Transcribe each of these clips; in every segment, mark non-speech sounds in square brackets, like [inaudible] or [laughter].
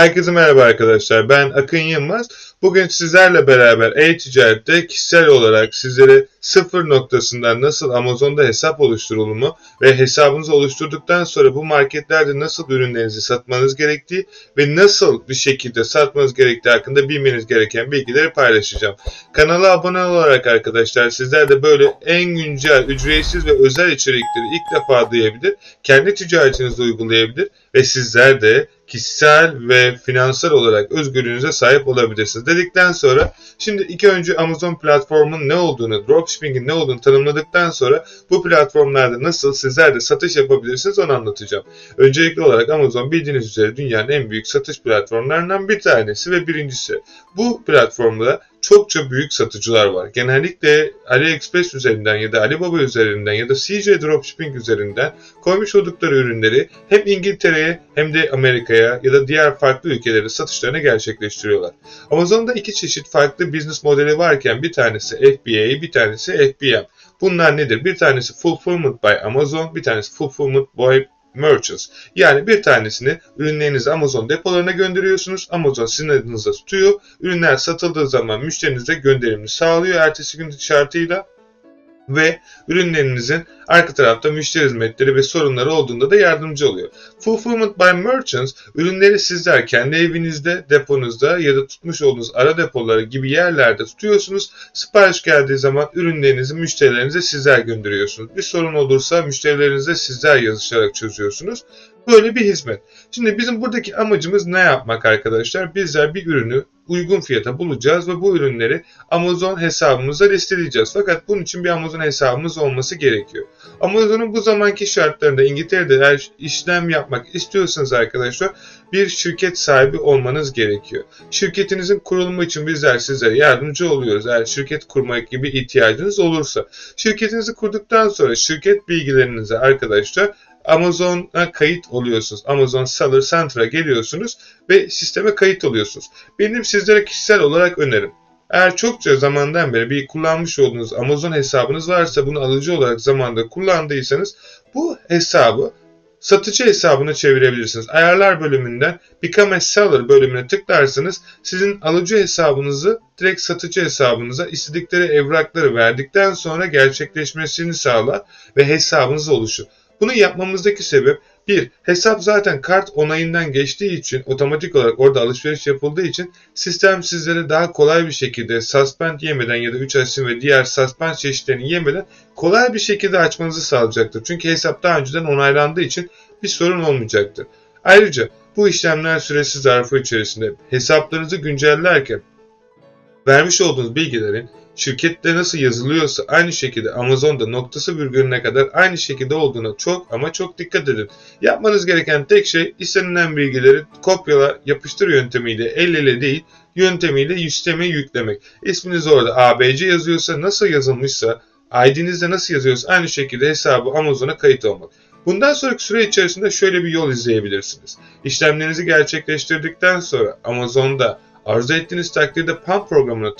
Herkese merhaba arkadaşlar. Ben Akın Yılmaz. Bugün sizlerle beraber e-ticarette kişisel olarak sizlere sıfır noktasından nasıl Amazon'da hesap oluşturulumu ve hesabınızı oluşturduktan sonra bu marketlerde nasıl ürünlerinizi satmanız gerektiği ve nasıl bir şekilde satmanız gerektiği hakkında bilmeniz gereken bilgileri paylaşacağım. Kanala abone olarak arkadaşlar sizler de böyle en güncel, ücretsiz ve özel içerikleri ilk defa duyabilir, kendi ticaretinizde uygulayabilir ve sizler de kişisel ve finansal olarak özgürlüğünüze sahip olabilirsiniz dedikten sonra şimdi ilk önce Amazon platformunun ne olduğunu, dropshipping'in ne olduğunu tanımladıktan sonra bu platformlarda nasıl sizler de satış yapabilirsiniz onu anlatacağım. Öncelikli olarak Amazon bildiğiniz üzere dünyanın en büyük satış platformlarından bir tanesi ve birincisi. Bu platformda çokça büyük satıcılar var. Genellikle AliExpress üzerinden ya da Alibaba üzerinden ya da CJ Dropshipping üzerinden koymuş oldukları ürünleri hem İngiltere'ye hem de Amerika'ya ya da diğer farklı ülkelere satışlarını gerçekleştiriyorlar. Amazon'da iki çeşit farklı business modeli varken bir tanesi FBA, bir tanesi FBM. Bunlar nedir? Bir tanesi Fulfillment by Amazon, bir tanesi Fulfillment by merchants. Yani bir tanesini ürünlerinizi Amazon depolarına gönderiyorsunuz. Amazon sizin adınıza tutuyor. Ürünler satıldığı zaman müşterinize gönderimini sağlıyor ertesi gün şartıyla ve ürünlerinizin arka tarafta müşteri hizmetleri ve sorunları olduğunda da yardımcı oluyor. Fulfillment by Merchants ürünleri sizler kendi evinizde, deponuzda ya da tutmuş olduğunuz ara depoları gibi yerlerde tutuyorsunuz. Sipariş geldiği zaman ürünlerinizi müşterilerinize sizler gönderiyorsunuz. Bir sorun olursa müşterilerinize sizler yazışarak çözüyorsunuz. Böyle bir hizmet. Şimdi bizim buradaki amacımız ne yapmak arkadaşlar? Bizler bir ürünü uygun fiyata bulacağız ve bu ürünleri Amazon hesabımıza listeleyeceğiz. Fakat bunun için bir Amazon hesabımız olması gerekiyor. Amazon'un bu zamanki şartlarında İngiltere'de eğer işlem yapmak istiyorsanız arkadaşlar bir şirket sahibi olmanız gerekiyor. Şirketinizin kurulumu için bizler size yardımcı oluyoruz. Eğer şirket kurmak gibi ihtiyacınız olursa. Şirketinizi kurduktan sonra şirket bilgilerinizi arkadaşlar Amazon'a kayıt oluyorsunuz. Amazon Seller Center'a geliyorsunuz ve sisteme kayıt oluyorsunuz. Benim sizlere kişisel olarak önerim. Eğer çokça zamandan beri bir kullanmış olduğunuz Amazon hesabınız varsa bunu alıcı olarak zamanda kullandıysanız bu hesabı satıcı hesabına çevirebilirsiniz. Ayarlar bölümünden Become a Seller bölümüne tıklarsanız sizin alıcı hesabınızı direkt satıcı hesabınıza istedikleri evrakları verdikten sonra gerçekleşmesini sağlar ve hesabınız oluşur. Bunu yapmamızdaki sebep bir, hesap zaten kart onayından geçtiği için otomatik olarak orada alışveriş yapıldığı için sistem sizlere daha kolay bir şekilde suspend yemeden ya da 3 asim ve diğer suspend çeşitlerini yemeden kolay bir şekilde açmanızı sağlayacaktır. Çünkü hesap daha önceden onaylandığı için bir sorun olmayacaktır. Ayrıca bu işlemler süresi zarfı içerisinde hesaplarınızı güncellerken vermiş olduğunuz bilgilerin şirkette nasıl yazılıyorsa aynı şekilde Amazon'da noktası virgülüne kadar aynı şekilde olduğuna çok ama çok dikkat edin. Yapmanız gereken tek şey istenilen bilgileri kopyala yapıştır yöntemiyle el ele değil yöntemiyle sisteme yüklemek. İsminiz orada ABC yazıyorsa nasıl yazılmışsa ID'nizde nasıl yazıyorsa aynı şekilde hesabı Amazon'a kayıt olmak. Bundan sonraki süre içerisinde şöyle bir yol izleyebilirsiniz. İşlemlerinizi gerçekleştirdikten sonra Amazon'da Arzu ettiğiniz takdirde PAN programına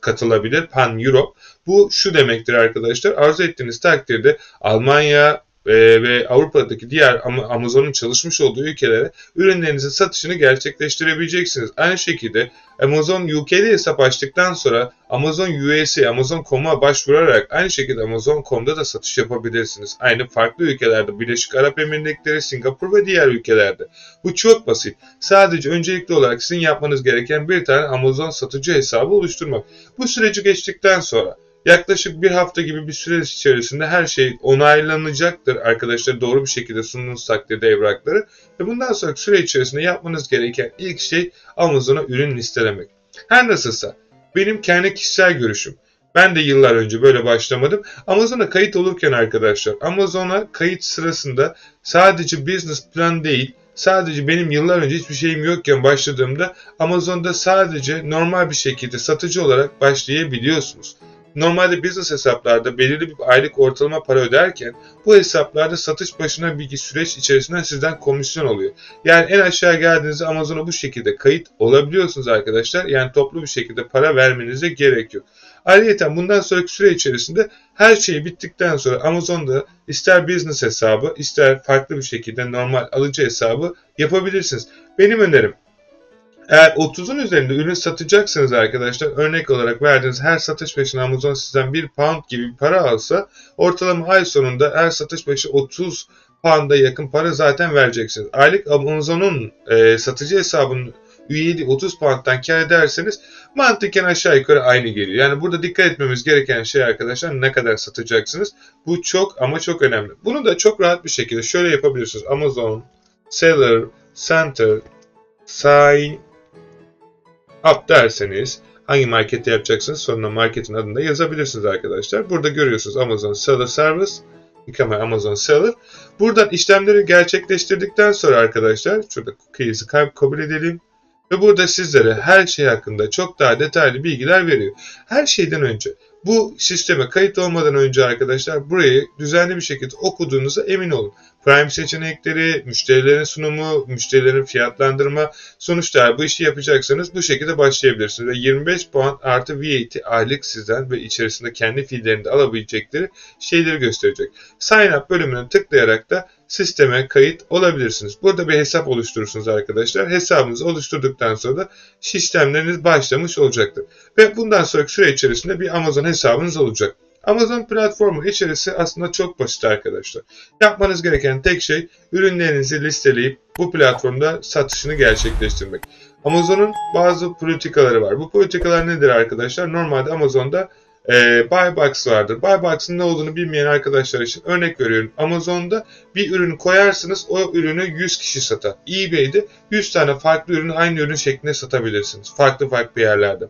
katılabilir. PAN Europe. Bu şu demektir arkadaşlar. Arzu ettiğiniz takdirde Almanya, e, ve Avrupa'daki diğer Amazon'un çalışmış olduğu ülkelere ürünlerinizin satışını gerçekleştirebileceksiniz. Aynı şekilde Amazon UK'de hesap açtıktan sonra Amazon USA, Amazon.com'a başvurarak aynı şekilde Amazon.com'da da satış yapabilirsiniz. Aynı farklı ülkelerde, Birleşik Arap Emirlikleri, Singapur ve diğer ülkelerde. Bu çok basit. Sadece öncelikli olarak sizin yapmanız gereken bir tane Amazon satıcı hesabı oluşturmak. Bu süreci geçtikten sonra Yaklaşık bir hafta gibi bir süre içerisinde her şey onaylanacaktır arkadaşlar doğru bir şekilde sunduğunuz takdirde evrakları. Ve bundan sonraki süre içerisinde yapmanız gereken ilk şey Amazon'a ürün listelemek. Her nasılsa benim kendi kişisel görüşüm. Ben de yıllar önce böyle başlamadım. Amazon'a kayıt olurken arkadaşlar Amazon'a kayıt sırasında sadece business plan değil sadece benim yıllar önce hiçbir şeyim yokken başladığımda Amazon'da sadece normal bir şekilde satıcı olarak başlayabiliyorsunuz. Normalde business hesaplarda belirli bir aylık ortalama para öderken bu hesaplarda satış başına bir süreç içerisinde sizden komisyon oluyor. Yani en aşağı geldiğinizde Amazon'a bu şekilde kayıt olabiliyorsunuz arkadaşlar. Yani toplu bir şekilde para vermenize gerek yok. Ayrıca bundan sonraki süre içerisinde her şey bittikten sonra Amazon'da ister business hesabı ister farklı bir şekilde normal alıcı hesabı yapabilirsiniz. Benim önerim Eğer 30'un üzerinde ürün satacaksınız arkadaşlar örnek olarak verdiğiniz her satış başına Amazon sizden 1 pound gibi bir para alsa ortalama ay sonunda her satış başı 30 pound'a yakın para zaten vereceksiniz. Aylık Amazon'un e, satıcı hesabının üyeliği 30 pound'dan kar ederseniz mantıken aşağı yukarı aynı geliyor. Yani burada dikkat etmemiz gereken şey arkadaşlar ne kadar satacaksınız. Bu çok ama çok önemli. Bunu da çok rahat bir şekilde şöyle yapabilirsiniz. Amazon, Seller, Center, Sign Up derseniz hangi markette yapacaksınız sonuna marketin adını da yazabilirsiniz arkadaşlar. Burada görüyorsunuz Amazon Seller Service Become Amazon Seller. Buradan işlemleri gerçekleştirdikten sonra arkadaşlar şurada cookies'i kabul edelim. Ve burada sizlere her şey hakkında çok daha detaylı bilgiler veriyor. Her şeyden önce bu sisteme kayıt olmadan önce arkadaşlar burayı düzenli bir şekilde okuduğunuza emin olun. Prime seçenekleri, müşterilerin sunumu, müşterilerin fiyatlandırma sonuçta bu işi yapacaksanız bu şekilde başlayabilirsiniz. Ve 25 puan artı VAT aylık sizden ve içerisinde kendi fiillerinde alabilecekleri şeyleri gösterecek. Sign up bölümüne tıklayarak da sisteme kayıt olabilirsiniz. Burada bir hesap oluşturursunuz arkadaşlar. Hesabınızı oluşturduktan sonra da sistemleriniz başlamış olacaktır. Ve bundan sonraki süre içerisinde bir Amazon hesabınız olacak. Amazon platformu içerisi aslında çok basit arkadaşlar. Yapmanız gereken tek şey ürünlerinizi listeleyip bu platformda satışını gerçekleştirmek. Amazon'un bazı politikaları var. Bu politikalar nedir arkadaşlar? Normalde Amazon'da e, buy box vardır. Buy box'ın ne olduğunu bilmeyen arkadaşlar için örnek veriyorum. Amazon'da bir ürün koyarsınız o ürünü 100 kişi satar. eBay'de 100 tane farklı ürünü aynı ürün şeklinde satabilirsiniz. Farklı farklı yerlerde.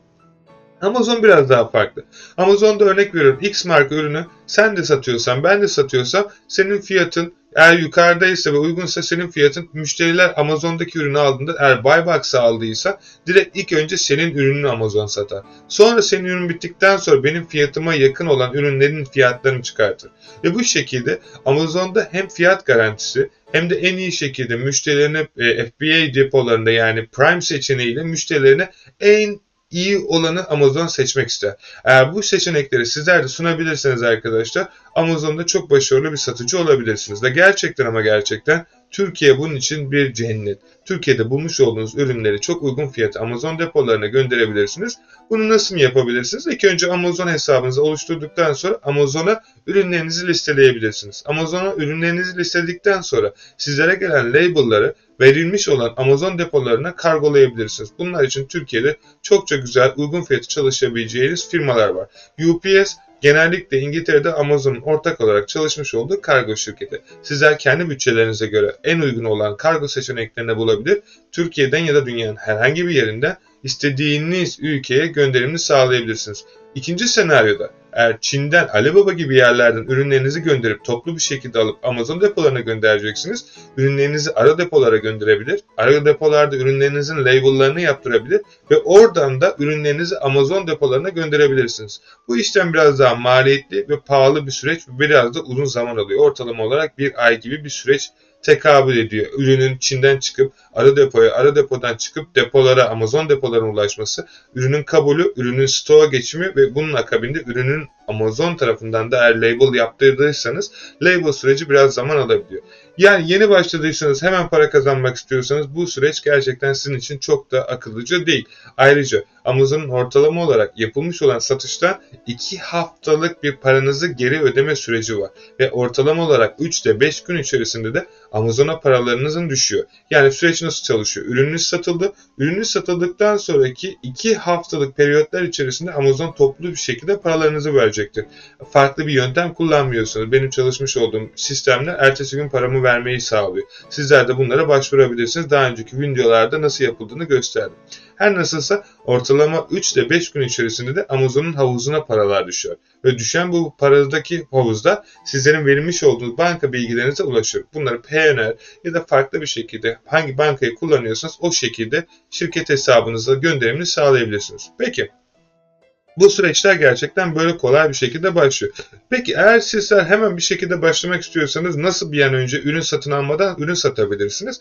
Amazon biraz daha farklı. Amazon'da örnek veriyorum X marka ürünü sen de satıyorsan ben de satıyorsam senin fiyatın eğer yukarıdaysa ve uygunsa senin fiyatın müşteriler Amazon'daki ürünü aldığında eğer buy box'a aldıysa direkt ilk önce senin ürününü Amazon satar. Sonra senin ürün bittikten sonra benim fiyatıma yakın olan ürünlerin fiyatlarını çıkartır. Ve bu şekilde Amazon'da hem fiyat garantisi hem de en iyi şekilde müşterilerine e, FBA depolarında yani Prime seçeneğiyle müşterilerine en iyi olanı Amazon seçmek ister. Eğer bu seçenekleri sizler de sunabilirseniz arkadaşlar Amazon'da çok başarılı bir satıcı olabilirsiniz. Ve gerçekten ama gerçekten Türkiye bunun için bir cennet. Türkiye'de bulmuş olduğunuz ürünleri çok uygun fiyata Amazon depolarına gönderebilirsiniz. Bunu nasıl yapabilirsiniz? İlk önce Amazon hesabınızı oluşturduktan sonra Amazon'a ürünlerinizi listeleyebilirsiniz. Amazon'a ürünlerinizi listeledikten sonra sizlere gelen label'ları verilmiş olan Amazon depolarına kargolayabilirsiniz. Bunlar için Türkiye'de çokça güzel uygun fiyatı çalışabileceğiniz firmalar var. UPS genellikle İngiltere'de Amazon'un ortak olarak çalışmış olduğu kargo şirketi. Sizler kendi bütçelerinize göre en uygun olan kargo seçeneklerini bulabilir, Türkiye'den ya da dünyanın herhangi bir yerinden istediğiniz ülkeye gönderimini sağlayabilirsiniz. İkinci senaryoda eğer Çin'den Alibaba gibi yerlerden ürünlerinizi gönderip toplu bir şekilde alıp Amazon depolarına göndereceksiniz. Ürünlerinizi ara depolara gönderebilir. Ara depolarda ürünlerinizin label'larını yaptırabilir ve oradan da ürünlerinizi Amazon depolarına gönderebilirsiniz. Bu işlem biraz daha maliyetli ve pahalı bir süreç biraz da uzun zaman alıyor. Ortalama olarak bir ay gibi bir süreç tekabül ediyor. Ürünün Çin'den çıkıp ara depoya, ara depodan çıkıp depolara, Amazon depolarına ulaşması, ürünün kabulü, ürünün stoğa geçimi ve bunun akabinde ürünün Amazon tarafından da eğer label yaptırdıysanız label süreci biraz zaman alabiliyor. Yani yeni başladıysanız hemen para kazanmak istiyorsanız bu süreç gerçekten sizin için çok da akıllıca değil. Ayrıca Amazon'un ortalama olarak yapılmış olan satışta 2 haftalık bir paranızı geri ödeme süreci var. Ve ortalama olarak 3 ile 5 gün içerisinde de Amazon'a paralarınızın düşüyor. Yani süreç nasıl çalışıyor? Ürününüz satıldı. Ürününüz satıldıktan sonraki 2 haftalık periyotlar içerisinde Amazon toplu bir şekilde paralarınızı verecektir. Farklı bir yöntem kullanmıyorsunuz. Benim çalışmış olduğum sistemler ertesi gün paramı vermeyi sağlıyor. Sizler de bunlara başvurabilirsiniz. Daha önceki videolarda nasıl yapıldığını gösterdim. Her nasılsa ortalama 3 ile 5 gün içerisinde de Amazon'un havuzuna paralar düşüyor. Ve düşen bu paradaki havuzda sizlerin verilmiş olduğu banka bilgilerinize ulaşıyor. Bunları PNR ya da farklı bir şekilde hangi bankayı kullanıyorsanız o şekilde şirket hesabınıza gönderimini sağlayabilirsiniz. Peki bu süreçler gerçekten böyle kolay bir şekilde başlıyor. Peki eğer sizler hemen bir şekilde başlamak istiyorsanız nasıl bir an önce ürün satın almadan ürün satabilirsiniz?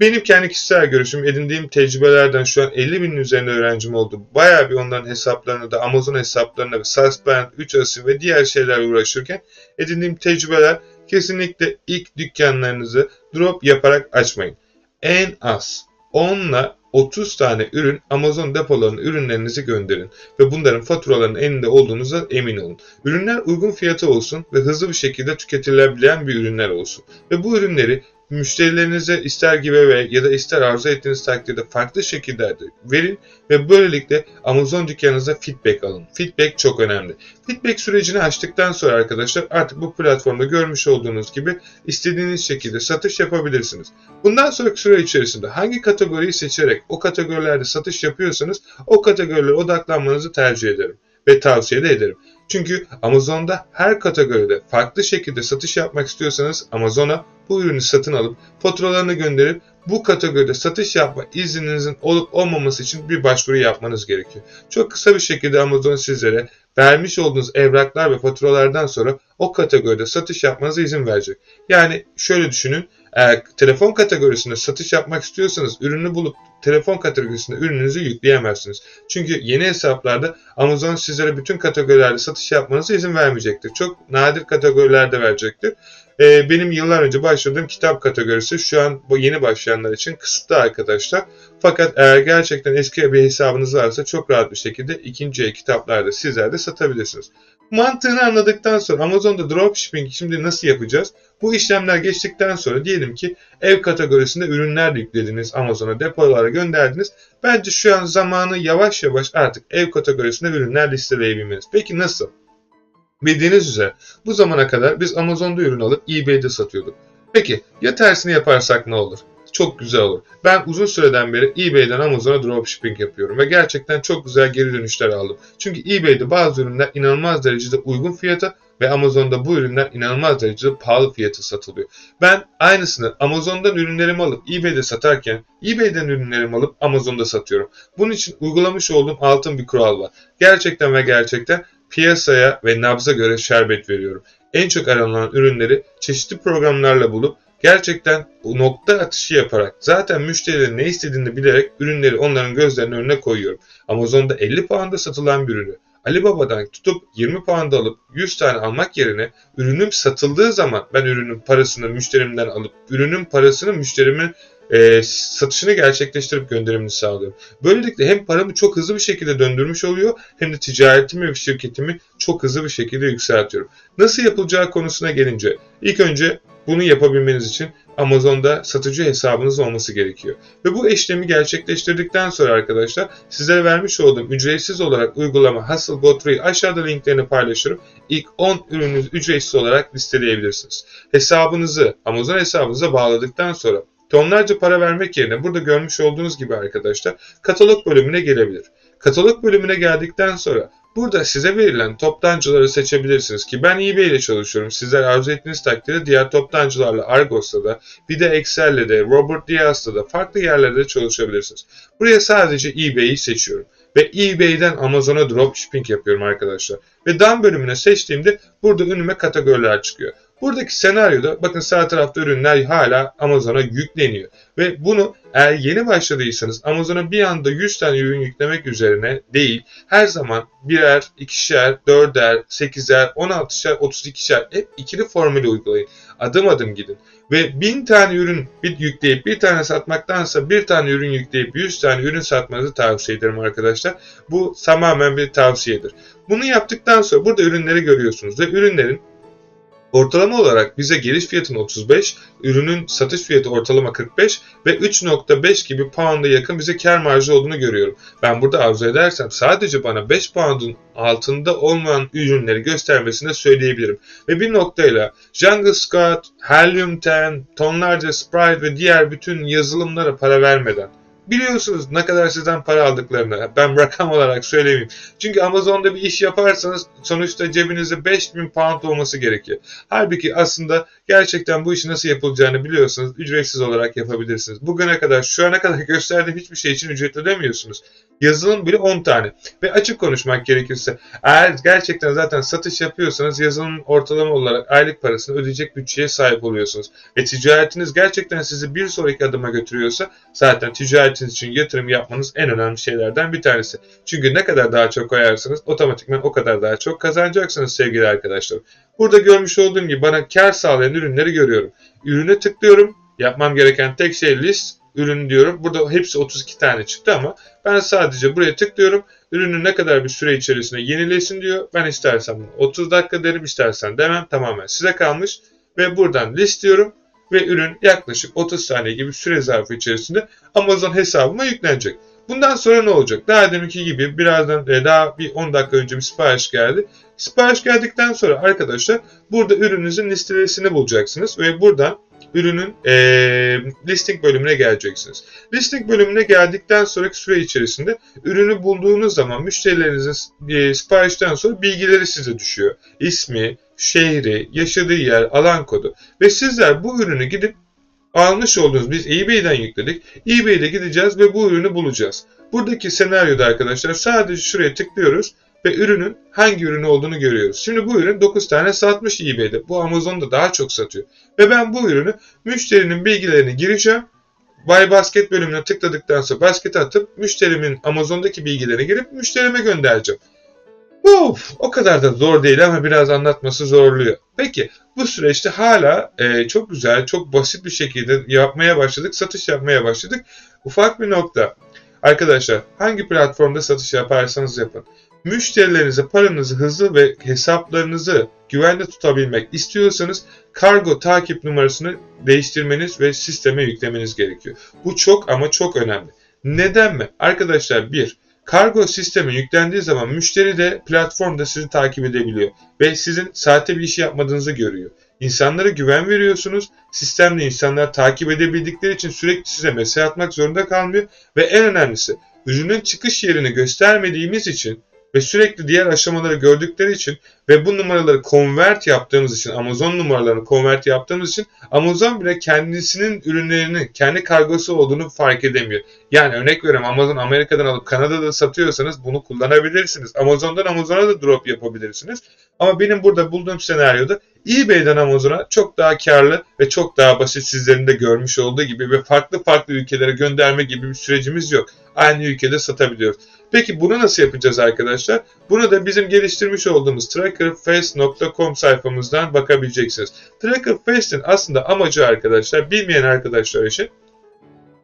Benim kendi kişisel görüşüm edindiğim tecrübelerden şu an 50 binin üzerinde öğrencim oldu. Bayağı bir onların hesaplarını da Amazon hesaplarına Suspend, 3 asim ve diğer şeylerle uğraşırken edindiğim tecrübeler kesinlikle ilk dükkanlarınızı drop yaparak açmayın. En az 10 ile 30 tane ürün Amazon depolarına ürünlerinizi gönderin ve bunların faturalarının elinde olduğunuza emin olun. Ürünler uygun fiyatı olsun ve hızlı bir şekilde tüketilebilen bir ürünler olsun. Ve bu ürünleri müşterilerinize ister giveaway ya da ister arzu ettiğiniz takdirde farklı şekillerde verin ve böylelikle Amazon dükkanınıza feedback alın. Feedback çok önemli. Feedback sürecini açtıktan sonra arkadaşlar artık bu platformda görmüş olduğunuz gibi istediğiniz şekilde satış yapabilirsiniz. Bundan sonraki süre içerisinde hangi kategoriyi seçerek o kategorilerde satış yapıyorsanız o kategorilere odaklanmanızı tercih ederim ve tavsiye de ederim. Çünkü Amazon'da her kategoride farklı şekilde satış yapmak istiyorsanız Amazon'a bu ürünü satın alıp faturalarını gönderip bu kategoride satış yapma izninizin olup olmaması için bir başvuru yapmanız gerekiyor. Çok kısa bir şekilde Amazon sizlere vermiş olduğunuz evraklar ve faturalardan sonra o kategoride satış yapmanıza izin verecek. Yani şöyle düşünün, eğer telefon kategorisinde satış yapmak istiyorsanız ürünü bulup telefon kategorisinde ürününüzü yükleyemezsiniz. Çünkü yeni hesaplarda Amazon sizlere bütün kategorilerde satış yapmanıza izin vermeyecektir. Çok nadir kategorilerde verecektir. Ee, benim yıllar önce başladığım kitap kategorisi şu an bu yeni başlayanlar için kısıtlı arkadaşlar. Fakat eğer gerçekten eski bir hesabınız varsa çok rahat bir şekilde ikinci el kitaplarda sizler de satabilirsiniz. Mantığını anladıktan sonra Amazon'da dropshipping şimdi nasıl yapacağız? Bu işlemler geçtikten sonra diyelim ki ev kategorisinde ürünler yüklediniz Amazon'a depolara gönderdiniz. Bence şu an zamanı yavaş yavaş artık ev kategorisinde ürünler listeleyebilmeniz. Peki nasıl? Bildiğiniz üzere bu zamana kadar biz Amazon'da ürün alıp eBay'de satıyorduk. Peki ya tersini yaparsak ne olur? Çok güzel olur. Ben uzun süreden beri eBay'den Amazon'a dropshipping yapıyorum ve gerçekten çok güzel geri dönüşler aldım. Çünkü eBay'de bazı ürünler inanılmaz derecede uygun fiyata ve Amazon'da bu ürünler inanılmaz derecede pahalı fiyatı satılıyor. Ben aynısını Amazon'dan ürünlerimi alıp eBay'de satarken eBay'den ürünlerimi alıp Amazon'da satıyorum. Bunun için uygulamış olduğum altın bir kural var. Gerçekten ve gerçekten piyasaya ve nabza göre şerbet veriyorum. En çok aranan ürünleri çeşitli programlarla bulup gerçekten nokta atışı yaparak zaten müşterilerin ne istediğini bilerek ürünleri onların gözlerinin önüne koyuyorum. Amazon'da 50 puanda satılan bir ürünü Alibaba'dan tutup 20 puanda alıp 100 tane almak yerine ürünüm satıldığı zaman ben ürünün parasını müşterimden alıp ürünün parasını müşterimin e, satışını gerçekleştirip gönderimini sağlıyorum. Böylelikle hem paramı çok hızlı bir şekilde döndürmüş oluyor hem de ticaretimi ve şirketimi çok hızlı bir şekilde yükseltiyorum. Nasıl yapılacağı konusuna gelince ilk önce bunu yapabilmeniz için Amazon'da satıcı hesabınız olması gerekiyor. Ve bu işlemi gerçekleştirdikten sonra arkadaşlar sizlere vermiş olduğum ücretsiz olarak uygulama Hustle Go Tree aşağıda linklerini paylaşırım. İlk 10 ürününüzü ücretsiz olarak listeleyebilirsiniz. Hesabınızı Amazon hesabınıza bağladıktan sonra tonlarca para vermek yerine burada görmüş olduğunuz gibi arkadaşlar katalog bölümüne gelebilir. Katalog bölümüne geldikten sonra burada size verilen toptancıları seçebilirsiniz ki ben eBay ile çalışıyorum. Sizler arzu ettiğiniz takdirde diğer toptancılarla Argos'ta da bir de Excel'le de Robert Diaz'da da farklı yerlerde çalışabilirsiniz. Buraya sadece eBay'i seçiyorum ve eBay'den Amazon'a dropshipping yapıyorum arkadaşlar. Ve done bölümüne seçtiğimde burada önüme kategoriler çıkıyor. Buradaki senaryoda bakın sağ tarafta ürünler hala Amazon'a yükleniyor. Ve bunu eğer yeni başladıysanız Amazon'a bir anda 100 tane ürün yüklemek üzerine değil her zaman birer, ikişer, dörder, sekizer, on altışer, otuz ikişer hep ikili formülü uygulayın. Adım adım gidin. Ve bin tane ürün bir yükleyip bir tane satmaktansa bir tane ürün yükleyip 100 tane ürün satmanızı tavsiye ederim arkadaşlar. Bu tamamen bir tavsiyedir. Bunu yaptıktan sonra burada ürünleri görüyorsunuz ve ürünlerin Ortalama olarak bize giriş fiyatının 35, ürünün satış fiyatı ortalama 45 ve 3.5 gibi pound'a yakın bize kar marjı olduğunu görüyorum. Ben burada arzu edersem sadece bana 5 pound'un altında olmayan ürünleri göstermesini söyleyebilirim. Ve bir noktayla Jungle Scout, Helium 10, tonlarca Sprite ve diğer bütün yazılımlara para vermeden biliyorsunuz ne kadar sizden para aldıklarını. Ben rakam olarak söylemeyeyim. Çünkü Amazon'da bir iş yaparsanız sonuçta cebinizde 5000 pound olması gerekiyor. Halbuki aslında gerçekten bu işi nasıl yapılacağını biliyorsanız ücretsiz olarak yapabilirsiniz. Bugüne kadar şu ana kadar [laughs] gösterdiğim hiçbir şey için ücret ödemiyorsunuz. Yazılım bile 10 tane. Ve açık konuşmak gerekirse eğer gerçekten zaten satış yapıyorsanız yazılım ortalama olarak aylık parasını ödeyecek bütçeye sahip oluyorsunuz. Ve ticaretiniz gerçekten sizi bir sonraki adıma götürüyorsa zaten ticaretiniz için yatırım yapmanız en önemli şeylerden bir tanesi. Çünkü ne kadar daha çok koyarsanız otomatikman o kadar daha çok kazanacaksınız sevgili arkadaşlar. Burada görmüş olduğum gibi bana kar sağlayan ürünleri görüyorum. Ürüne tıklıyorum. Yapmam gereken tek şey list ürün diyorum. Burada hepsi 32 tane çıktı ama ben sadece buraya tıklıyorum. Ürünü ne kadar bir süre içerisinde yenilesin diyor. Ben istersen 30 dakika derim istersen demem tamamen size kalmış. Ve buradan list diyorum ve ürün yaklaşık 30 saniye gibi süre zarfı içerisinde Amazon hesabıma yüklenecek. Bundan sonra ne olacak? Daha deminki gibi birazdan e, daha bir 10 dakika önce bir sipariş geldi. Sipariş geldikten sonra arkadaşlar burada ürününüzün listesini bulacaksınız ve buradan ürünün e, listing bölümüne geleceksiniz. Listing bölümüne geldikten sonraki süre içerisinde ürünü bulduğunuz zaman müşterilerinizin e, siparişten sonra bilgileri size düşüyor. İsmi, şehri, yaşadığı yer, alan kodu ve sizler bu ürünü gidip almış olduğunuz biz eBay'den yükledik. eBay'de gideceğiz ve bu ürünü bulacağız. Buradaki senaryoda arkadaşlar sadece şuraya tıklıyoruz ve ürünün hangi ürün olduğunu görüyoruz. Şimdi bu ürün 9 tane satmış eBay'de. Bu Amazon'da daha çok satıyor. Ve ben bu ürünü müşterinin bilgilerini gireceğim. Buy Basket bölümüne tıkladıktan sonra baskete atıp müşterimin Amazon'daki bilgilerini girip müşterime göndereceğim. Uf, o kadar da zor değil ama biraz anlatması zorluyor. Peki bu süreçte hala e, çok güzel, çok basit bir şekilde yapmaya başladık, satış yapmaya başladık. Ufak bir nokta. Arkadaşlar hangi platformda satış yaparsanız yapın. Müşterilerinize paranızı hızlı ve hesaplarınızı güvende tutabilmek istiyorsanız kargo takip numarasını değiştirmeniz ve sisteme yüklemeniz gerekiyor. Bu çok ama çok önemli. Neden mi? Arkadaşlar bir, Kargo sistemi yüklendiği zaman müşteri de platformda sizi takip edebiliyor ve sizin sahte bir iş yapmadığınızı görüyor. İnsanlara güven veriyorsunuz. Sistemde insanlar takip edebildikleri için sürekli size mesaj atmak zorunda kalmıyor ve en önemlisi ürünün çıkış yerini göstermediğimiz için ve sürekli diğer aşamaları gördükleri için ve bu numaraları convert yaptığımız için Amazon numaralarını convert yaptığımız için Amazon bile kendisinin ürünlerinin kendi kargosu olduğunu fark edemiyor. Yani örnek veriyorum Amazon Amerika'dan alıp Kanada'da satıyorsanız bunu kullanabilirsiniz. Amazon'dan Amazon'a da drop yapabilirsiniz. Ama benim burada bulduğum senaryoda eBay'den Amazon'a çok daha karlı ve çok daha basit sizlerin de görmüş olduğu gibi ve farklı farklı ülkelere gönderme gibi bir sürecimiz yok. Aynı ülkede satabiliyoruz. Peki bunu nasıl yapacağız arkadaşlar? Bunu da bizim geliştirmiş olduğumuz trackerfest.com sayfamızdan bakabileceksiniz. Trackerfest'in aslında amacı arkadaşlar bilmeyen arkadaşlar için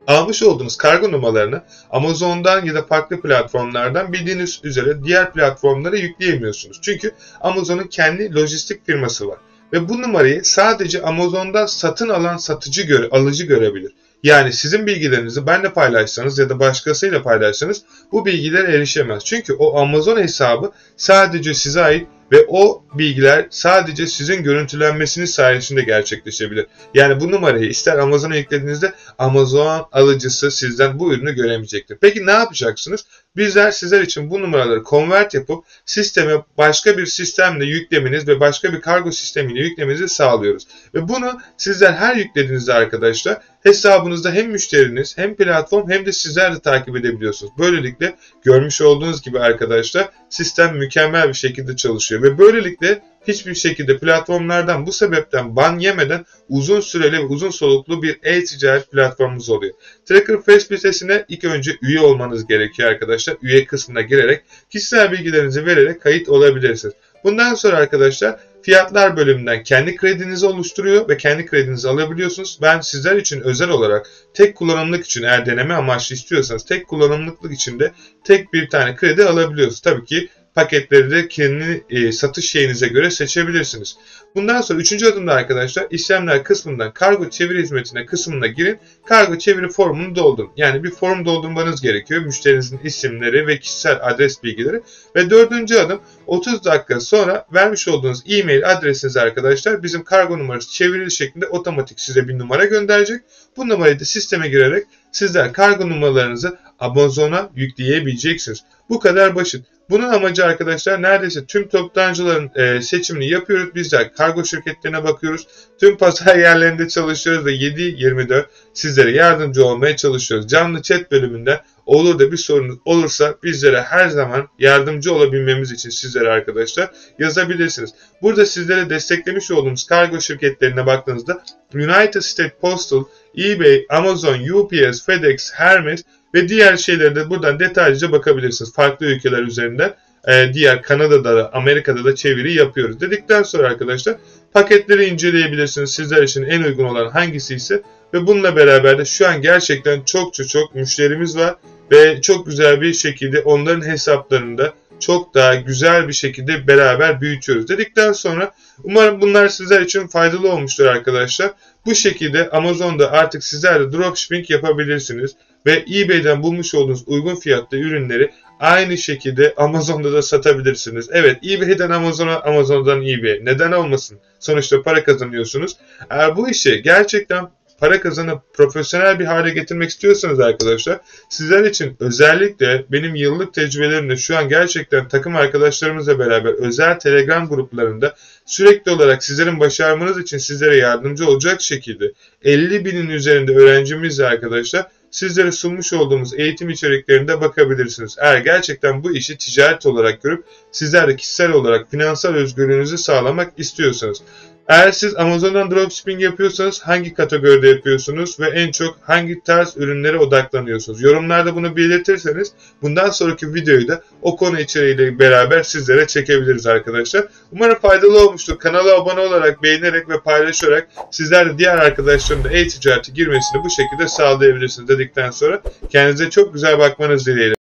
almış olduğunuz kargo numaralarını Amazon'dan ya da farklı platformlardan bildiğiniz üzere diğer platformlara yükleyemiyorsunuz. Çünkü Amazon'un kendi lojistik firması var. Ve bu numarayı sadece Amazon'da satın alan satıcı göre, alıcı görebilir. Yani sizin bilgilerinizi benle paylaşsanız ya da başkasıyla paylaşsanız bu bilgilere erişemez. Çünkü o Amazon hesabı sadece size ait ve o bilgiler sadece sizin görüntülenmesiniz sayesinde gerçekleşebilir. Yani bu numarayı ister Amazon'a yüklediğinizde Amazon alıcısı sizden bu ürünü göremeyecektir. Peki ne yapacaksınız? Bizler sizler için bu numaraları convert yapıp sisteme başka bir sistemle yüklemeniz ve başka bir kargo sistemiyle yüklemenizi sağlıyoruz. Ve bunu sizler her yüklediğinizde arkadaşlar hesabınızda hem müşteriniz hem platform hem de sizler de takip edebiliyorsunuz. Böylelikle görmüş olduğunuz gibi arkadaşlar sistem mükemmel bir şekilde çalışıyor ve böylelikle hiçbir şekilde platformlardan bu sebepten ban yemeden uzun süreli ve uzun soluklu bir e-ticaret platformumuz oluyor. Tracker Facebook sitesine ilk önce üye olmanız gerekiyor arkadaşlar. Üye kısmına girerek kişisel bilgilerinizi vererek kayıt olabilirsiniz. Bundan sonra arkadaşlar fiyatlar bölümünden kendi kredinizi oluşturuyor ve kendi kredinizi alabiliyorsunuz. Ben sizler için özel olarak tek kullanımlık için eğer deneme amaçlı istiyorsanız tek kullanımlıklık için de tek bir tane kredi alabiliyorsunuz. Tabii ki paketleri de kendi e, satış şeyinize göre seçebilirsiniz. Bundan sonra üçüncü adımda arkadaşlar işlemler kısmından kargo çeviri hizmetine kısmına girin. Kargo çeviri formunu doldurun. Yani bir form doldurmanız gerekiyor. Müşterinizin isimleri ve kişisel adres bilgileri. Ve dördüncü adım 30 dakika sonra vermiş olduğunuz e-mail adresiniz arkadaşlar bizim kargo numarası çevrili şeklinde otomatik size bir numara gönderecek. Bu numarayı da sisteme girerek sizler kargo numaralarınızı Amazon'a yükleyebileceksiniz. Bu kadar basit. Bunun amacı arkadaşlar neredeyse tüm toptancıların e, seçimini yapıyoruz. Bizler kargo şirketlerine bakıyoruz. Tüm pazar [laughs] yerlerinde çalışıyoruz ve 7-24 sizlere yardımcı olmaya çalışıyoruz. Canlı chat bölümünde olur da bir sorunuz olursa bizlere her zaman yardımcı olabilmemiz için sizlere arkadaşlar yazabilirsiniz. Burada sizlere desteklemiş olduğumuz kargo şirketlerine baktığınızda United States Postal, eBay, Amazon, UPS, FedEx, Hermes ve diğer şeylere de buradan detaylıca bakabilirsiniz. Farklı ülkeler üzerinden e, diğer Kanada'da da Amerika'da da çeviri yapıyoruz. Dedikten sonra arkadaşlar paketleri inceleyebilirsiniz. Sizler için en uygun olan hangisi ise Ve bununla beraber de şu an gerçekten çok çok çok müşterimiz var ve çok güzel bir şekilde onların hesaplarında çok daha güzel bir şekilde beraber büyütüyoruz dedikten sonra umarım bunlar sizler için faydalı olmuştur arkadaşlar. Bu şekilde Amazon'da artık sizler de dropshipping yapabilirsiniz ve eBay'den bulmuş olduğunuz uygun fiyatlı ürünleri aynı şekilde Amazon'da da satabilirsiniz. Evet eBay'den Amazon'a, Amazon'dan eBay. Neden olmasın? Sonuçta para kazanıyorsunuz. Eğer bu işi gerçekten para kazanıp profesyonel bir hale getirmek istiyorsanız arkadaşlar sizler için özellikle benim yıllık tecrübelerimde şu an gerçekten takım arkadaşlarımızla beraber özel telegram gruplarında sürekli olarak sizlerin başarmanız için sizlere yardımcı olacak şekilde 50 binin üzerinde öğrencimizle arkadaşlar sizlere sunmuş olduğumuz eğitim içeriklerinde bakabilirsiniz. Eğer gerçekten bu işi ticaret olarak görüp sizler de kişisel olarak finansal özgürlüğünüzü sağlamak istiyorsanız. Eğer siz Amazon'dan dropshipping yapıyorsanız hangi kategoride yapıyorsunuz ve en çok hangi tarz ürünlere odaklanıyorsunuz? Yorumlarda bunu belirtirseniz bundan sonraki videoyu da o konu içeriğiyle beraber sizlere çekebiliriz arkadaşlar. Umarım faydalı olmuştur. Kanala abone olarak, beğenerek ve paylaşarak sizler de diğer arkadaşların da e-ticarete girmesini bu şekilde sağlayabilirsiniz dedikten sonra kendinize çok güzel bakmanız dileğiyle.